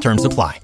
Terms apply.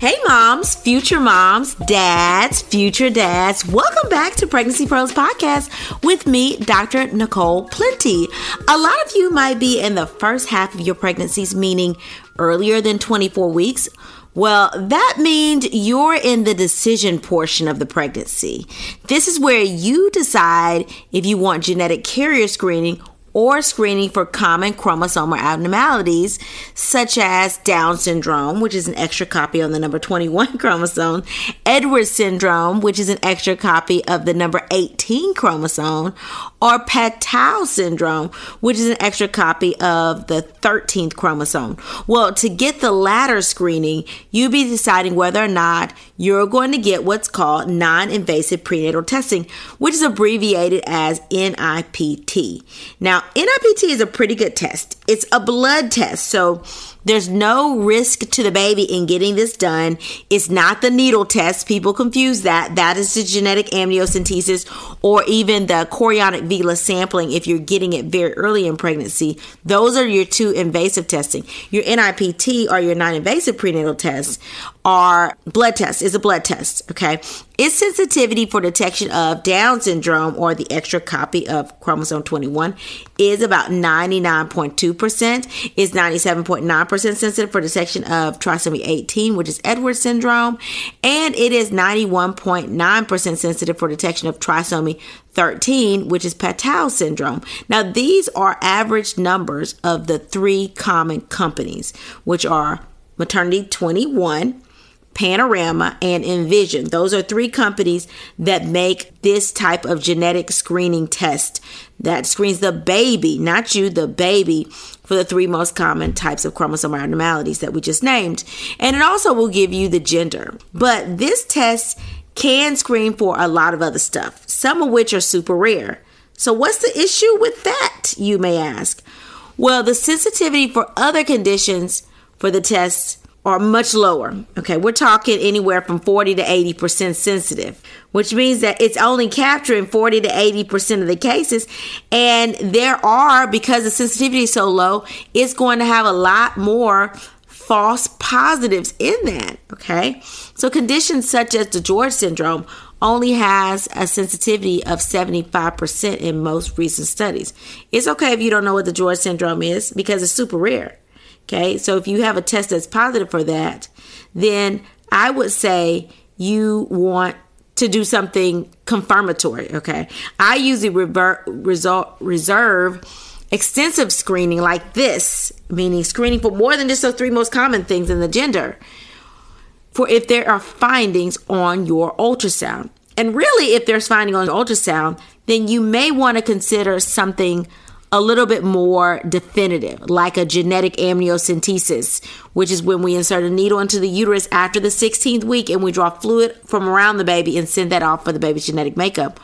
Hey, moms, future moms, dads, future dads. Welcome back to Pregnancy Pearls Podcast with me, Dr. Nicole Plenty. A lot of you might be in the first half of your pregnancies, meaning earlier than 24 weeks. Well, that means you're in the decision portion of the pregnancy. This is where you decide if you want genetic carrier screening or screening for common chromosomal abnormalities such as Down syndrome, which is an extra copy on the number 21 chromosome, Edwards syndrome, which is an extra copy of the number 18 chromosome, or Patau syndrome, which is an extra copy of the 13th chromosome. Well, to get the latter screening, you'll be deciding whether or not you're going to get what's called non invasive prenatal testing, which is abbreviated as NIPT. Now, NIPT is a pretty good test, it's a blood test. So, there's no risk to the baby in getting this done. It's not the needle test. People confuse that. That is the genetic amniocentesis or even the chorionic villus sampling if you're getting it very early in pregnancy. Those are your two invasive testing. Your NIPT or your non-invasive prenatal tests are blood tests. Is a blood test, okay? Its sensitivity for detection of Down syndrome or the extra copy of chromosome 21 is about 99.2%. Is 97.9 percent sensitive for detection of trisomy 18, which is Edwards syndrome, and it is 91.9% sensitive for detection of trisomy 13, which is Patau syndrome. Now, these are average numbers of the three common companies, which are MaterniT21, Panorama, and Envision. Those are three companies that make this type of genetic screening test that screens the baby, not you, the baby, for the three most common types of chromosomal abnormalities that we just named. And it also will give you the gender. But this test can screen for a lot of other stuff, some of which are super rare. So, what's the issue with that, you may ask? Well, the sensitivity for other conditions for the tests are much lower. Okay, we're talking anywhere from 40 to 80% sensitive, which means that it's only capturing 40 to 80% of the cases. And there are, because the sensitivity is so low, it's going to have a lot more false positives in that. Okay, so conditions such as the DiGeorge syndrome only has a sensitivity of 75% in most recent studies. It's okay if you don't know what DiGeorge syndrome is because it's super rare. Okay, so if you have a test that's positive for that, then I would say you want to do something confirmatory. Okay, I usually revert, result, reserve extensive screening like this, meaning screening for more than just the three most common things in the gender, for if there are findings on your ultrasound. And really, if there's finding on ultrasound, then you may want to consider something a little bit more definitive, like a genetic amniocentesis, which is when we insert a needle into the uterus after the 16th week and we draw fluid from around the baby and send that off for the baby's genetic makeup.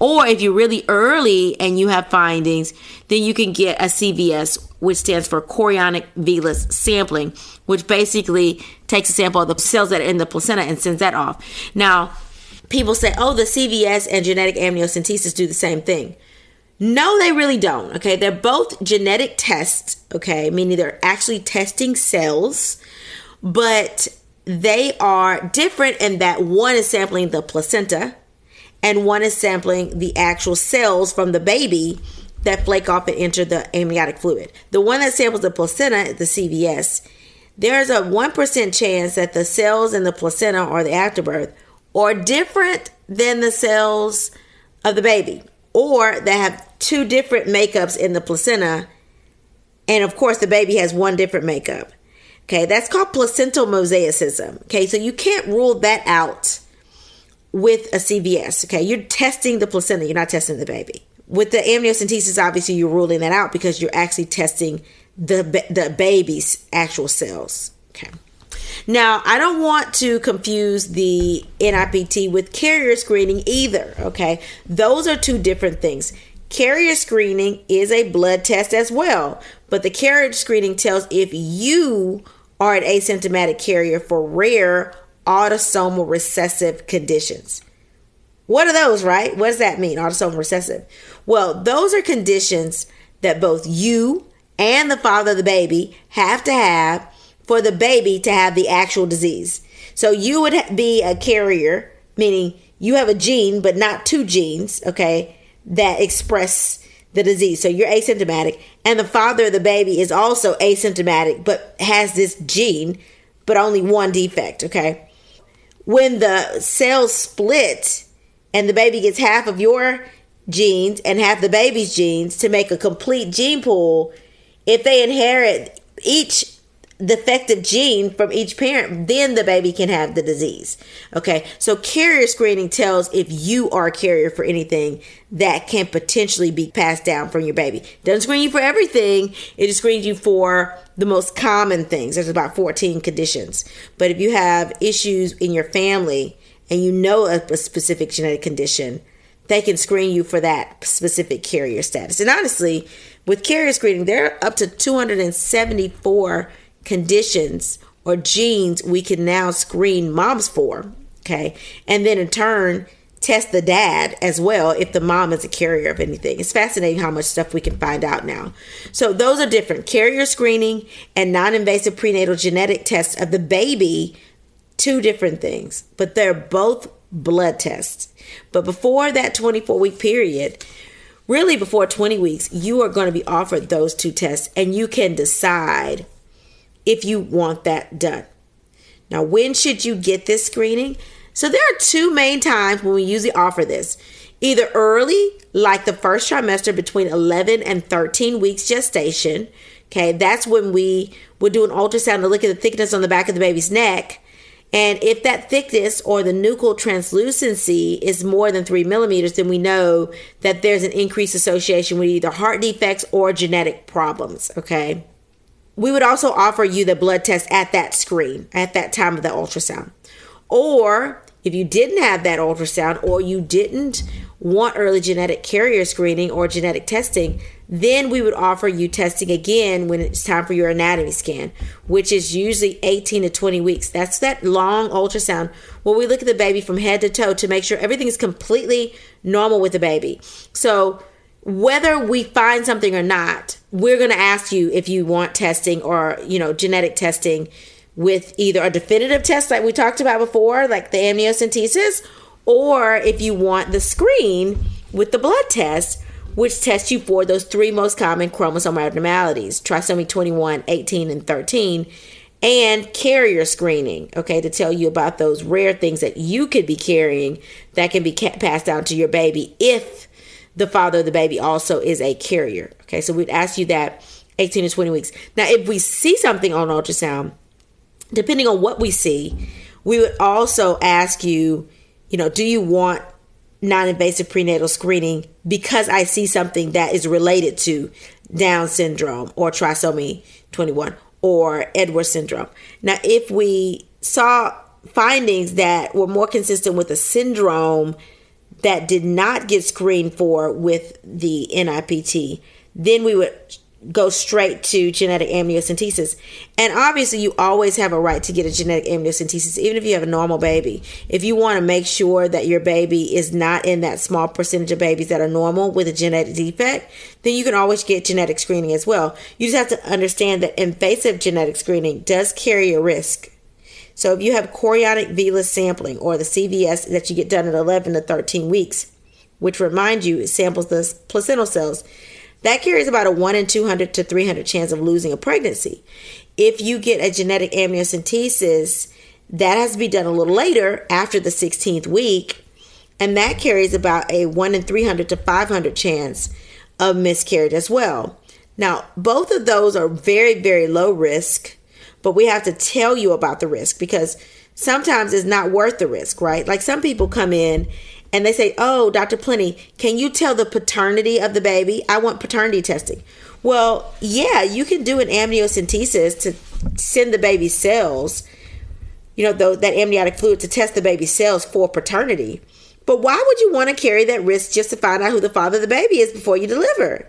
Or if you're really early and you have findings, then you can get a CVS, which stands for chorionic villus sampling, which basically takes a sample of the cells that are in the placenta and sends that off. Now, people say, oh, the CVS and genetic amniocentesis do the same thing. No, they really don't. Okay. They're both genetic tests. Okay. Meaning they're actually testing cells, but they are different in that one is sampling the placenta and one is sampling the actual cells from the baby that flake off and enter the amniotic fluid. The one that samples the placenta, the CVS, there's a 1% chance that the cells in the placenta or the afterbirth are different than the cells of the baby, or they have two different makeups in the placenta. And of course, the baby has one different makeup. Okay, that's called placental mosaicism. Okay, so you can't rule that out with a CVS. Okay, you're testing the placenta, you're not testing the baby. With the amniocentesis, obviously, you're ruling that out because you're actually testing the the baby's actual cells. Okay. Now, I don't want to confuse the NIPT with carrier screening either. Okay, those are two different things. Carrier screening is a blood test as well, but the carrier screening tells if you are an asymptomatic carrier for rare autosomal recessive conditions. What are those, right? What does that mean, autosomal recessive? Well, those are conditions that both you and the father of the baby have to have for the baby to have the actual disease. So you would be a carrier, meaning you have a gene, but not two genes, okay, that express the disease. So you're asymptomatic, and the father of the baby is also asymptomatic, but has this gene, but only one defect, okay? When the cells split and the baby gets half of your genes and half the baby's genes to make a complete gene pool, if they inherit each defective gene from each parent, then the baby can have the disease. Okay, so carrier screening tells if you are a carrier for anything that can potentially be passed down from your baby. Doesn't screen you for everything, it just screens you for the most common things. There's about 14 conditions. But if you have issues in your family and you know a, a specific genetic condition, they can screen you for that specific carrier status. And honestly, with carrier screening, there are up to 274 conditions or genes we can now screen moms for. Okay. And then in turn, test the dad as well if the mom is a carrier of anything. It's fascinating how much stuff we can find out now. So, those are different carrier screening and non invasive prenatal genetic tests of the baby, two different things, but they're both blood tests. But before that 24 week period, really before 20 weeks, you are going to be offered those two tests and you can decide if you want that done. Now, when should you get this screening? So, there are two main times when we usually offer this either early, like the first trimester between 11 and 13 weeks gestation. Okay, that's when we would do an ultrasound to look at the thickness on the back of the baby's neck. And if that thickness or the nuchal translucency is more than three millimeters, then we know that there's an increased association with either heart defects or genetic problems. Okay we would also offer you the blood test at that screen, at that time of the ultrasound. Or if you didn't have that ultrasound or you didn't want early genetic carrier screening or genetic testing, then we would offer you testing again when it's time for your anatomy scan, which is usually 18 to 20 weeks. That's that long ultrasound where we look at the baby from head to toe to make sure everything is completely normal with the baby. So whether we find something or not, we're going to ask you if you want testing or, you know, genetic testing with either a definitive test like we talked about before, like the amniocentesis, or if you want the screen with the blood test, which tests you for those three most common chromosome abnormalities trisomy 21, 18, and 13, and carrier screening, okay, to tell you about those rare things that you could be carrying that can be passed down to your baby if the father of the baby also is a carrier. Okay, so we'd ask you that 18 to 20 weeks. Now, if we see something on ultrasound, depending on what we see, we would also ask you, you know, do you want non invasive prenatal screening because I see something that is related to Down syndrome or trisomy 21 or Edwards syndrome? Now, if we saw findings that were more consistent with a syndrome that did not get screened for with the NIPT, then we would go straight to genetic amniocentesis. And obviously, you always have a right to get a genetic amniocentesis, even if you have a normal baby. If you want to make sure that your baby is not in that small percentage of babies that are normal with a genetic defect, then you can always get genetic screening as well. You just have to understand that invasive genetic screening does carry a risk so if you have chorionic villus sampling or the CVS that you get done at 11 to 13 weeks, which remind you it samples the placental cells, that carries about a 1 in 200 to 300 chance of losing a pregnancy. if you get a genetic amniocentesis, that has to be done a little later after the 16th week. And that carries about a 1 in 300 to 500 chance of miscarriage as well. Now, both of those are very, very low risk, but we have to tell you about the risk because sometimes it's not worth the risk, right? Like some people come in and they say, Oh, Dr. Plenty, can you tell the paternity of the baby? I want paternity testing. Well, yeah, you can do an amniocentesis to send the baby's cells, you know, the, that amniotic fluid to test the baby's cells for paternity. But why would you want to carry that risk just to find out who the father of the baby is before you deliver?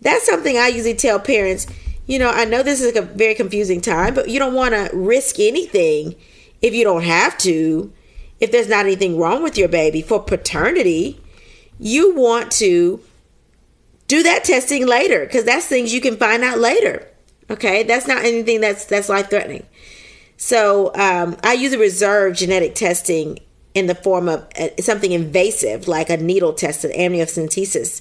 That's something I usually tell parents. You know, I know this is a very confusing time, but you don't want to risk anything if you don't have to, if there's not anything wrong with your baby for paternity, you want to do that testing later because that's things you can find out later. Okay, that's not anything that's that's life threatening. So um, I use a reserve genetic testing in the form of uh, something invasive like a needle test, an amniocentesis,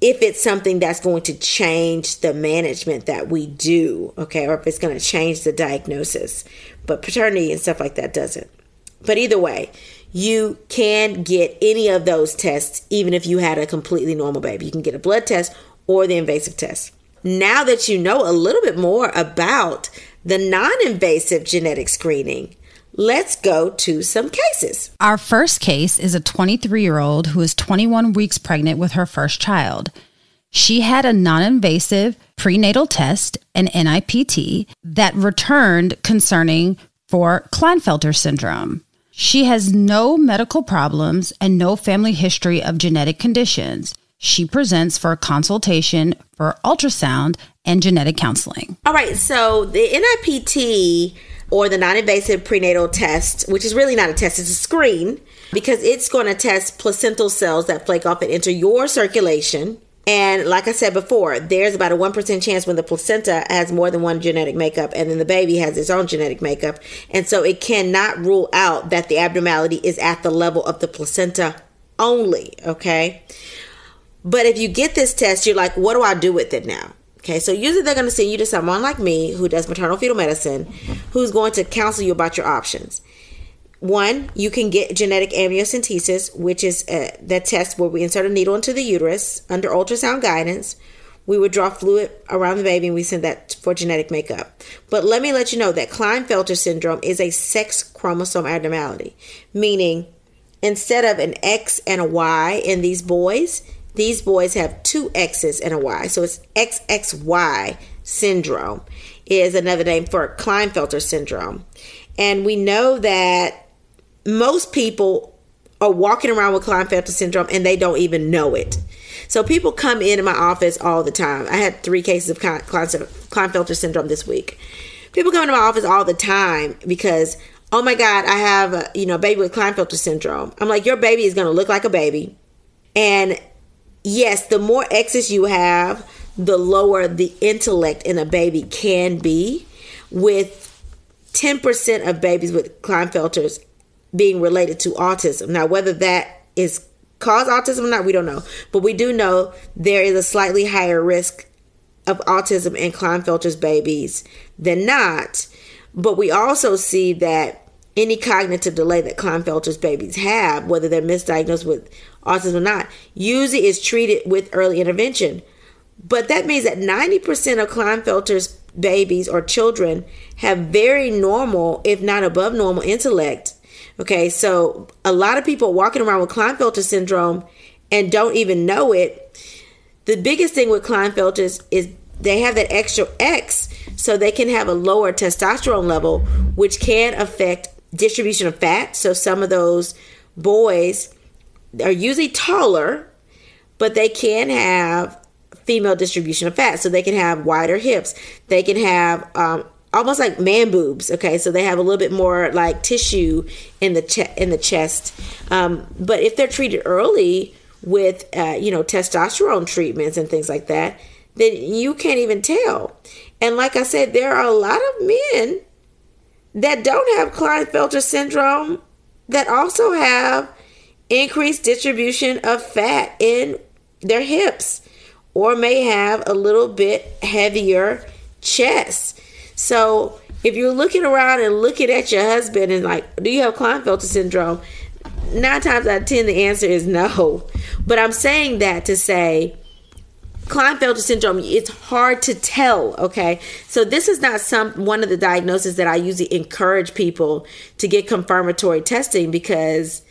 if it's something that's going to change the management that we do, okay, or if it's going to change the diagnosis. But paternity and stuff like that doesn't. But either way, you can get any of those tests even if you had a completely normal baby. You can get a blood test or the invasive test. Now that you know a little bit more about the non invasive genetic screening, let's go to some cases. Our first case is a 23 year old who is 21 weeks pregnant with her first child. She had a non invasive prenatal test, an NIPT, that returned concerning for Klinefelter syndrome. She has no medical problems and no family history of genetic conditions. She presents for a consultation for ultrasound and genetic counseling. All right, so the NIPT or the non invasive prenatal test, which is really not a test, it's a screen because it's going to test placental cells that flake off and enter your circulation. And like I said before, there's about a 1% chance when the placenta has more than one genetic makeup and then the baby has its own genetic makeup. And so it cannot rule out that the abnormality is at the level of the placenta only, okay? But if you get this test, you're like, what do I do with it now? Okay, so usually they're going to send you to someone like me who does maternal fetal medicine, who's going to counsel you about your options. One, you can get genetic amniocentesis, which is uh, that test where we insert a needle into the uterus under ultrasound guidance. We would draw fluid around the baby and we send that for genetic makeup. But let me let you know that Klinefelter syndrome is a sex chromosome abnormality, meaning instead of an X and a Y in these boys, these boys have two X's and a Y. So it's XXY syndrome is another name for Klinefelter syndrome. And we know that most people are walking around with Klinefelter syndrome and they don't even know it. So people come into my office all the time. I had three cases of Klinefelter syndrome this week. People come into my office all the time because, oh my God, I have a you know baby with Klinefelter syndrome. I'm like, your baby is going to look like a baby, and yes, the more X's you have, the lower the intellect in a baby can be, with 10% of babies with Klinefelters being related to autism. Now, whether that is cause autism or not, we don't know. But we do know there is a slightly higher risk of autism in Klinefelter's babies than not. But we also see that any cognitive delay that Klinefelter's babies have, whether they're misdiagnosed with autism or not, usually is treated with early intervention. But that means that 90% of Klinefelter's babies or children have very normal, if not above normal, intellect. Okay, so a lot of people walking around with Klinefelter syndrome and don't even know it. The biggest thing with Klinefelters is they have that extra X, so they can have a lower testosterone level, which can affect distribution of fat. So some of those boys are usually taller, but they can have female distribution of fat. So they can have wider hips. They can have um, almost like man boobs. Okay, so they have a little bit more like tissue in the che- in the chest. Um, but if they're treated early with uh, you know testosterone treatments and things like that, then you can't even tell. And like I said, there are a lot of men that don't have Klinefelter syndrome that also have increased distribution of fat in their hips or may have a little bit heavier chest. So if you're looking around and looking at your husband and like, do you have Klinefelter syndrome? Nine times out of ten, the answer is no. But I'm saying that to say, Klinefelter syndrome, it's hard to tell, okay? So this is not some one of the diagnoses that I usually encourage people to get confirmatory testing because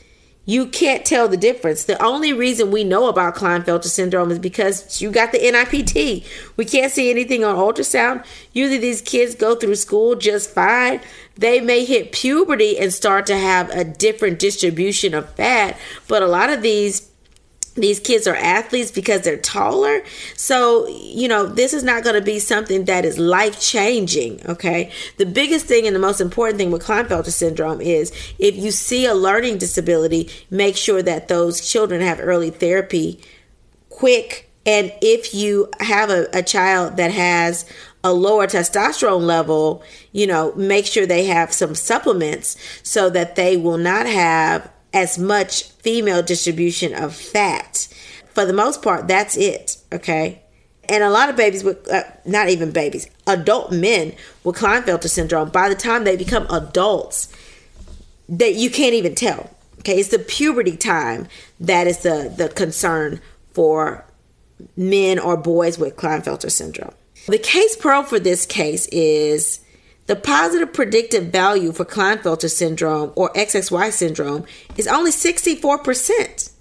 you can't tell the difference. The only reason we know about Klinefelter syndrome is because you got the NIPT. We can't see anything on ultrasound. Usually these kids go through school just fine. They may hit puberty and start to have a different distribution of fat, but a lot of these these kids are athletes because they're taller. So, you know, this is not going to be something that is life changing. Okay. The biggest thing and the most important thing with Klinefelter syndrome is if you see a learning disability, make sure that those children have early therapy quick. And if you have a, a child that has a lower testosterone level, you know, make sure they have some supplements so that they will not have as much female distribution of fat. For the most part, that's it. Okay. And a lot of babies with, uh, not even babies, adult men with Klinefelter syndrome, by the time they become adults, that you can't even tell. Okay. It's the puberty time that is the, the concern for men or boys with Klinefelter syndrome. The case pro for this case is the positive predictive value for Klinefelter syndrome or XXY syndrome is only 64%.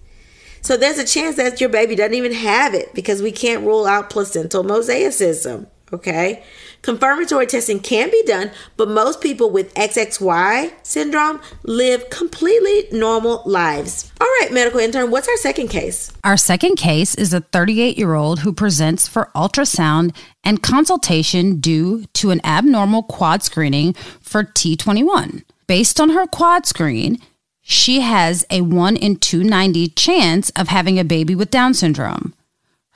So there's a chance that your baby doesn't even have it because we can't rule out placental mosaicism. Okay. Confirmatory testing can be done, but most people with XXY syndrome live completely normal lives. All right, medical intern, what's our second case? Our second case is a 38 year old who presents for ultrasound and consultation due to an abnormal quad screening for T21. Based on her quad screen, she has a 1 in 290 chance of having a baby with Down syndrome.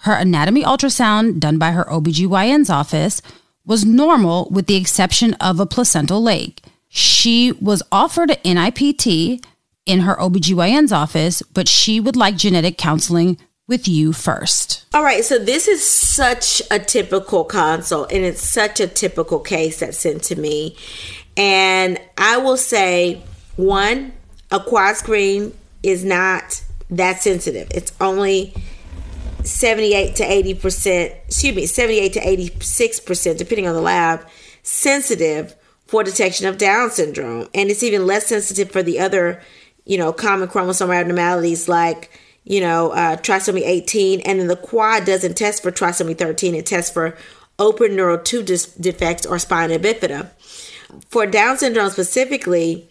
Her anatomy ultrasound done by her OBGYN's office was normal with the exception of a placental lake. She was offered an NIPT in her OBGYN's office, but she would like genetic counseling with you first. All right, so this is such a typical consult and it's such a typical case that's sent to me. And I will say, one, a quad screen is not that sensitive. It's only 78 to 80 percent, excuse me, 78 to 86 percent, depending on the lab, sensitive for detection of Down syndrome, and it's even less sensitive for the other, you know, common chromosomal abnormalities like, you know, uh, trisomy 18, and then the quad doesn't test for trisomy 13; it tests for open neural tube dis- defects or spina bifida. For Down syndrome specifically,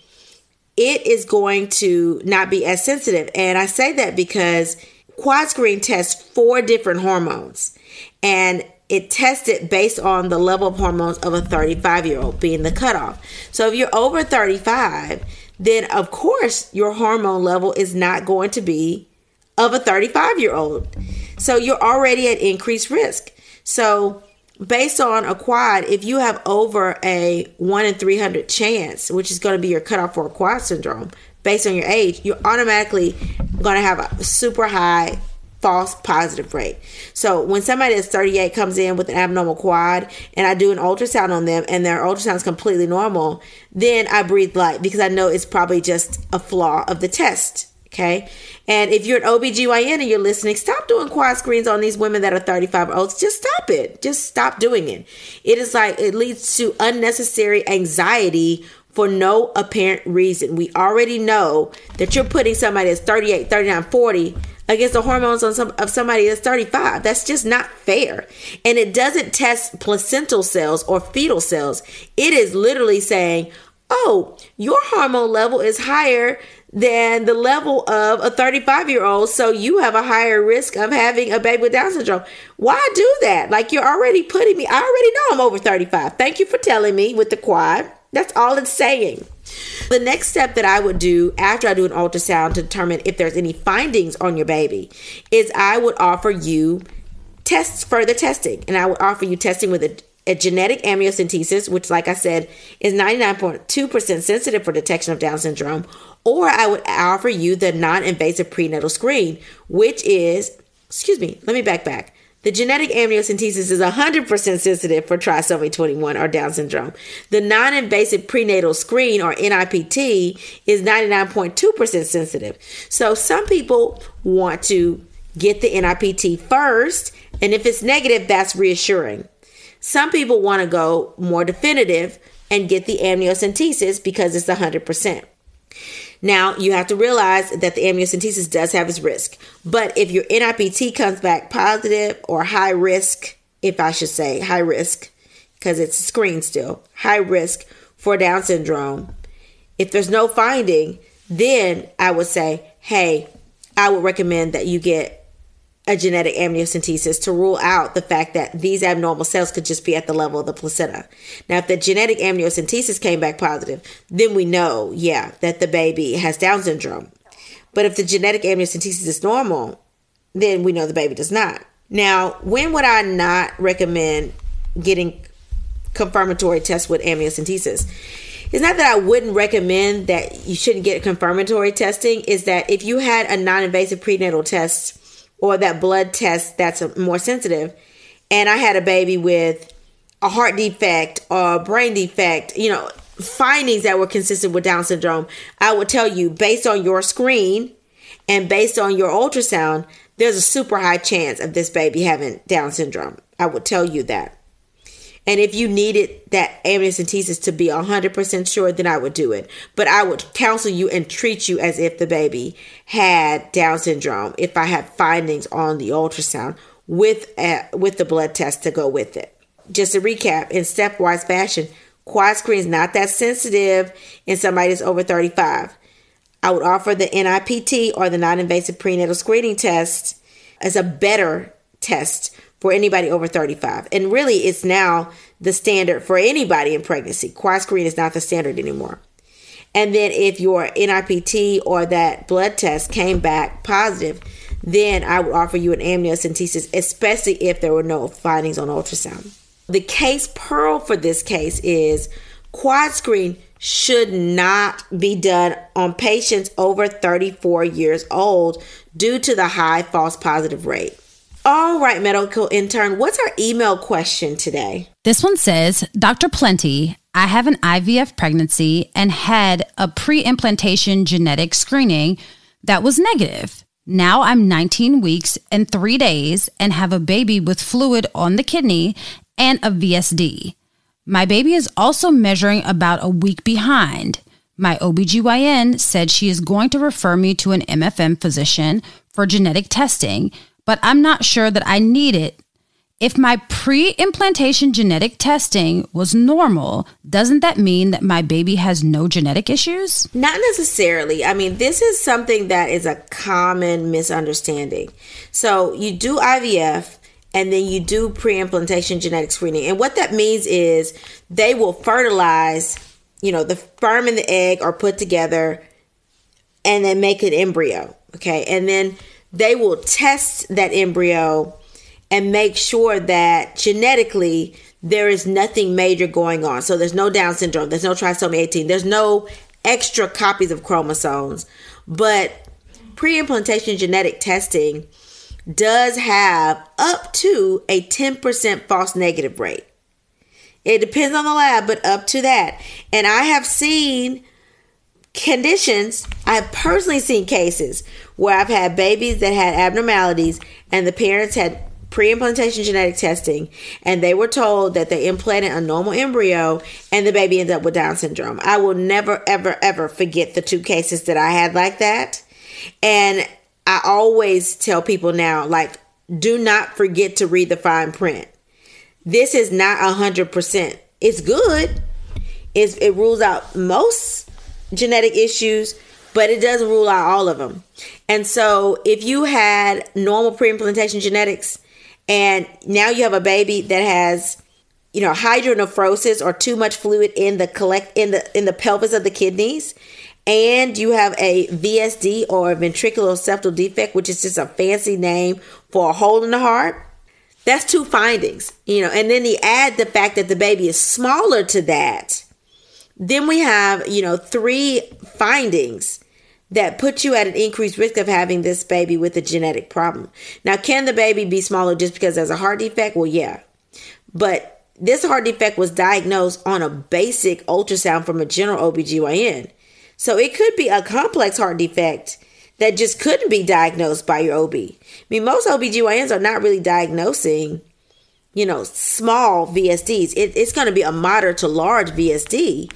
it is going to not be as sensitive, and I say that because quad screen tests four different hormones and it tested based on the level of hormones of a 35 year old being the cutoff. So if you're over 35, then of course your hormone level is not going to be of a 35 year old. So you're already at increased risk. So based on a quad, if you have over a 1 in 300 chance, which is going to be your cutoff for a quad syndrome, based on your age, you're automatically to have a super high false positive rate. So when somebody that's 38 comes in with an abnormal quad and I do an ultrasound on them and their ultrasound is completely normal, then I breathe light because I know it's probably just a flaw of the test. Okay. And if you're an OBGYN and you're listening, stop doing quad screens on these women that are 35 olds. Just stop it. Just stop doing it. It is like it leads to unnecessary anxiety for no apparent reason. We already know that you're putting somebody that's 38, 39, 40 against the hormones on some, of somebody that's 35. That's just not fair. And it doesn't test placental cells or fetal cells. It is literally saying, oh, your hormone level is higher than the level of a 35 year old. So you have a higher risk of having a baby with Down syndrome. Why do that? Like you're already putting me, I already know I'm over 35. Thank you for telling me with the quad. That's all it's saying. The next step that I would do after I do an ultrasound to determine if there's any findings on your baby is I would offer you tests, further testing, and I would offer you testing with a, a genetic amniocentesis, which, like I said, is 99.2% sensitive for detection of Down syndrome, or I would offer you the non invasive prenatal screen, which is, excuse me, let me back back. The genetic amniocentesis is 100% sensitive for trisomy 21 or Down syndrome. The non invasive prenatal screen or NIPT is 99.2% sensitive. So some people want to get the NIPT first, and if it's negative, that's reassuring. Some people want to go more definitive and get the amniocentesis because it's 100%. Now, you have to realize that the amniocentesis does have its risk. But if your NIPT comes back positive or high risk, if I should say high risk, because it's screened still, high risk for Down syndrome, if there's no finding, then I would say, hey, I would recommend that you get a genetic amniocentesis to rule out the fact that these abnormal cells could just be at the level of the placenta. Now, if the genetic amniocentesis came back positive, then we know, yeah, that the baby has Down syndrome. But if the genetic amniocentesis is normal, then we know the baby does not. Now, when would I not recommend getting confirmatory tests with amniocentesis? It's not that I wouldn't recommend that you shouldn't get confirmatory testing, is that if you had a non invasive prenatal test or that blood test that's more sensitive, and I had a baby with a heart defect or a brain defect, you know, findings that were consistent with Down syndrome, I would tell you based on your screen and based on your ultrasound, there's a super high chance of this baby having Down syndrome. I would tell you that. And if you needed that amniocentesis to be 100% sure, then I would do it. But I would counsel you and treat you as if the baby had Down syndrome if I had findings on the ultrasound with, uh, with the blood test to go with it. Just to recap, in stepwise fashion, quad screen is not that sensitive in somebody that's over 35. I would offer the NIPT or the non invasive prenatal screening test as a better test for anybody over 35. And really, it's now the standard for anybody in pregnancy. Quad screen is not the standard anymore. And then if your NIPT or that blood test came back positive, then I would offer you an amniocentesis, especially if there were no findings on ultrasound. The case pearl for this case is quad screen should not be done on patients over 34 years old due to the high false positive rate. All right, medical intern, what's our email question today? This one says Dr. Plenty, I have an IVF pregnancy and had a pre implantation genetic screening that was negative. Now I'm 19 weeks and three days and have a baby with fluid on the kidney and a VSD. My baby is also measuring about a week behind. My OBGYN said she is going to refer me to an MFM physician for genetic testing but I'm not sure that I need it. If my pre implantation genetic testing was normal, doesn't that mean that my baby has no genetic issues? Not necessarily. I mean, this is something that is a common misunderstanding. So, you do IVF and then you do pre implantation genetic screening. And what that means is they will fertilize, you know, the sperm and the egg are put together and then make an embryo. Okay. And then they will test that embryo and make sure that genetically there is nothing major going on. So there's no Down syndrome, there's no trisomy 18, there's no extra copies of chromosomes. But pre implantation genetic testing does have up to a 10% false negative rate. It depends on the lab, but up to that. And I have seen conditions, I've personally seen cases where I've had babies that had abnormalities and the parents had pre-implantation genetic testing and they were told that they implanted a normal embryo and the baby ended up with down syndrome. I will never ever ever forget the two cases that i had like that. And i always tell people now like do not forget to read the fine print. This is not a hundred percent. It's good. It's, it rules out most genetic issues but it doesn't rule out all of them. And so if you had normal pre-implantation genetics and now you have a baby that has you know hydronephrosis or too much fluid in the collect in the in the pelvis of the kidneys and you have a VSD or ventricular septal defect which is just a fancy name for a hole in the heart that's two findings you know and then you add the fact that the baby is smaller to that then we have, you know, three findings that put you at an increased risk of having this baby with a genetic problem. Now, can the baby be smaller just because there's a heart defect? Well, yeah. But this heart defect was diagnosed on a basic ultrasound from a general OBGYN. So it could be a complex heart defect that just couldn't be diagnosed by your OB. I mean, most OBGYNs are not really diagnosing, you know, small VSDs. It, it's going to be a moderate to large VSD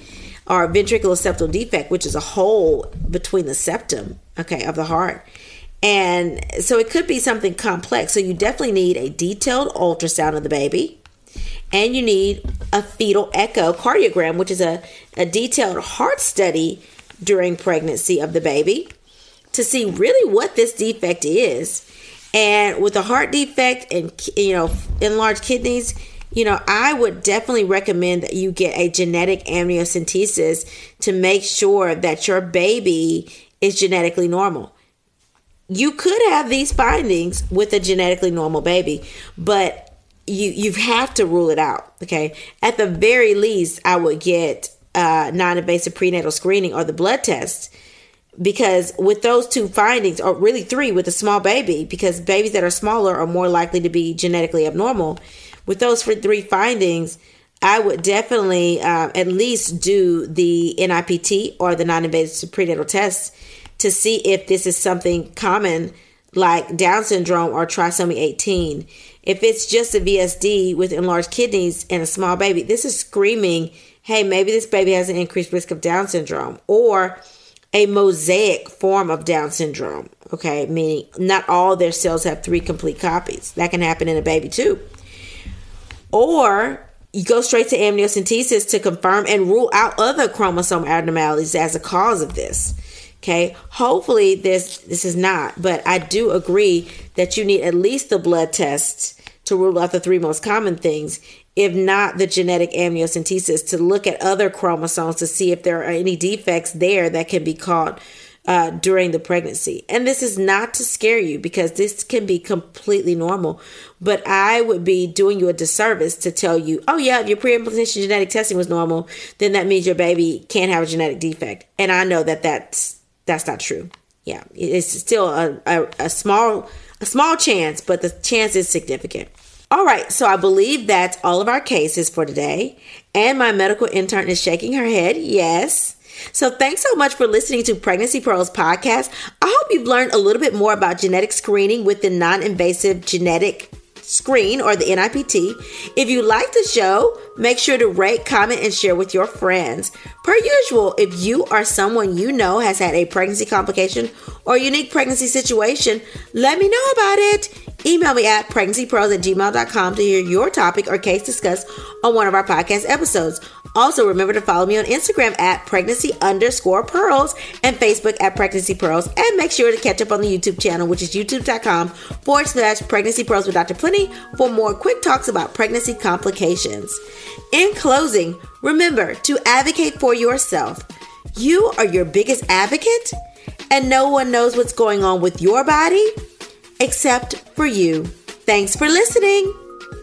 or ventricular septal defect, which is a hole between the septum, okay, of the heart. And so it could be something complex. So you definitely need a detailed ultrasound of the baby. And you need a fetal echocardiogram, which is a, a detailed heart study during pregnancy of the baby to see really what this defect is. And with a heart defect and you know enlarged kidneys, you know, I would definitely recommend that you get a genetic amniocentesis to make sure that your baby is genetically normal. You could have these findings with a genetically normal baby, but you you have to rule it out. Okay, at the very least, I would get uh, non-invasive prenatal screening or the blood test because with those two findings or really three with a small baby because babies that are smaller are more likely to be genetically abnormal. With those three findings i would definitely uh, at least do the nipt or the non-invasive prenatal test to see if this is something common like down syndrome or trisomy 18 if it's just a vsd with enlarged kidneys and a small baby this is screaming hey maybe this baby has an increased risk of down syndrome or a mosaic form of Down syndrome. Okay, meaning not all their cells have three complete copies. That can happen in a baby too. Or you go straight to amniocentesis to confirm and rule out other chromosome abnormalities as a cause of this. Okay, hopefully this this is not, but I do agree that you need at least the blood tests to rule out the three most common things if not the genetic amniocentesis, to look at other chromosomes to see if there are any defects there that can be caught uh, during the pregnancy. And this is not to scare you because this can be completely normal. But I would be doing you a disservice to tell you, oh, yeah, if your pre implantation genetic testing was normal, then that means your baby can't have a genetic defect. And I know that that's, that's not true. Yeah, it's still a, a, a small a small chance, but the chance is significant. All right, so I believe that's all of our cases for today. And my medical intern is shaking her head. Yes. So thanks so much for listening to Pregnancy Pearls podcast. I hope you've learned a little bit more about genetic screening with the non-invasive genetic screen or the NIPT. If you like the show, make sure to rate, comment, and share with your friends. Per usual, if you or someone you know has had a pregnancy complication or unique pregnancy situation, let me know about it. Email me at pregnancypearls at gmail.com to hear your topic or case discussed on one of our podcast episodes. Also, remember to follow me on Instagram at pregnancy underscore pearls and Facebook at pregnancy pearls. And make sure to catch up on the YouTube channel, which is youtube.com forward slash pregnancy pearls with Dr. Plenty for more quick talks about pregnancy complications. In closing, remember to advocate for yourself. You are your biggest advocate, and no one knows what's going on with your body except for you. Thanks for listening.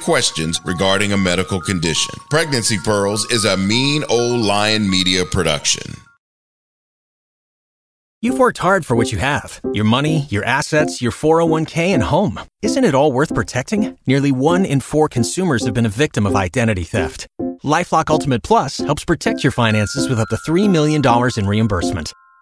questions regarding a medical condition. Pregnancy Pearls is a mean old lion media production. You've worked hard for what you have your money, your assets, your 401k, and home. Isn't it all worth protecting? Nearly one in four consumers have been a victim of identity theft. Lifelock Ultimate Plus helps protect your finances with up to $3 million in reimbursement.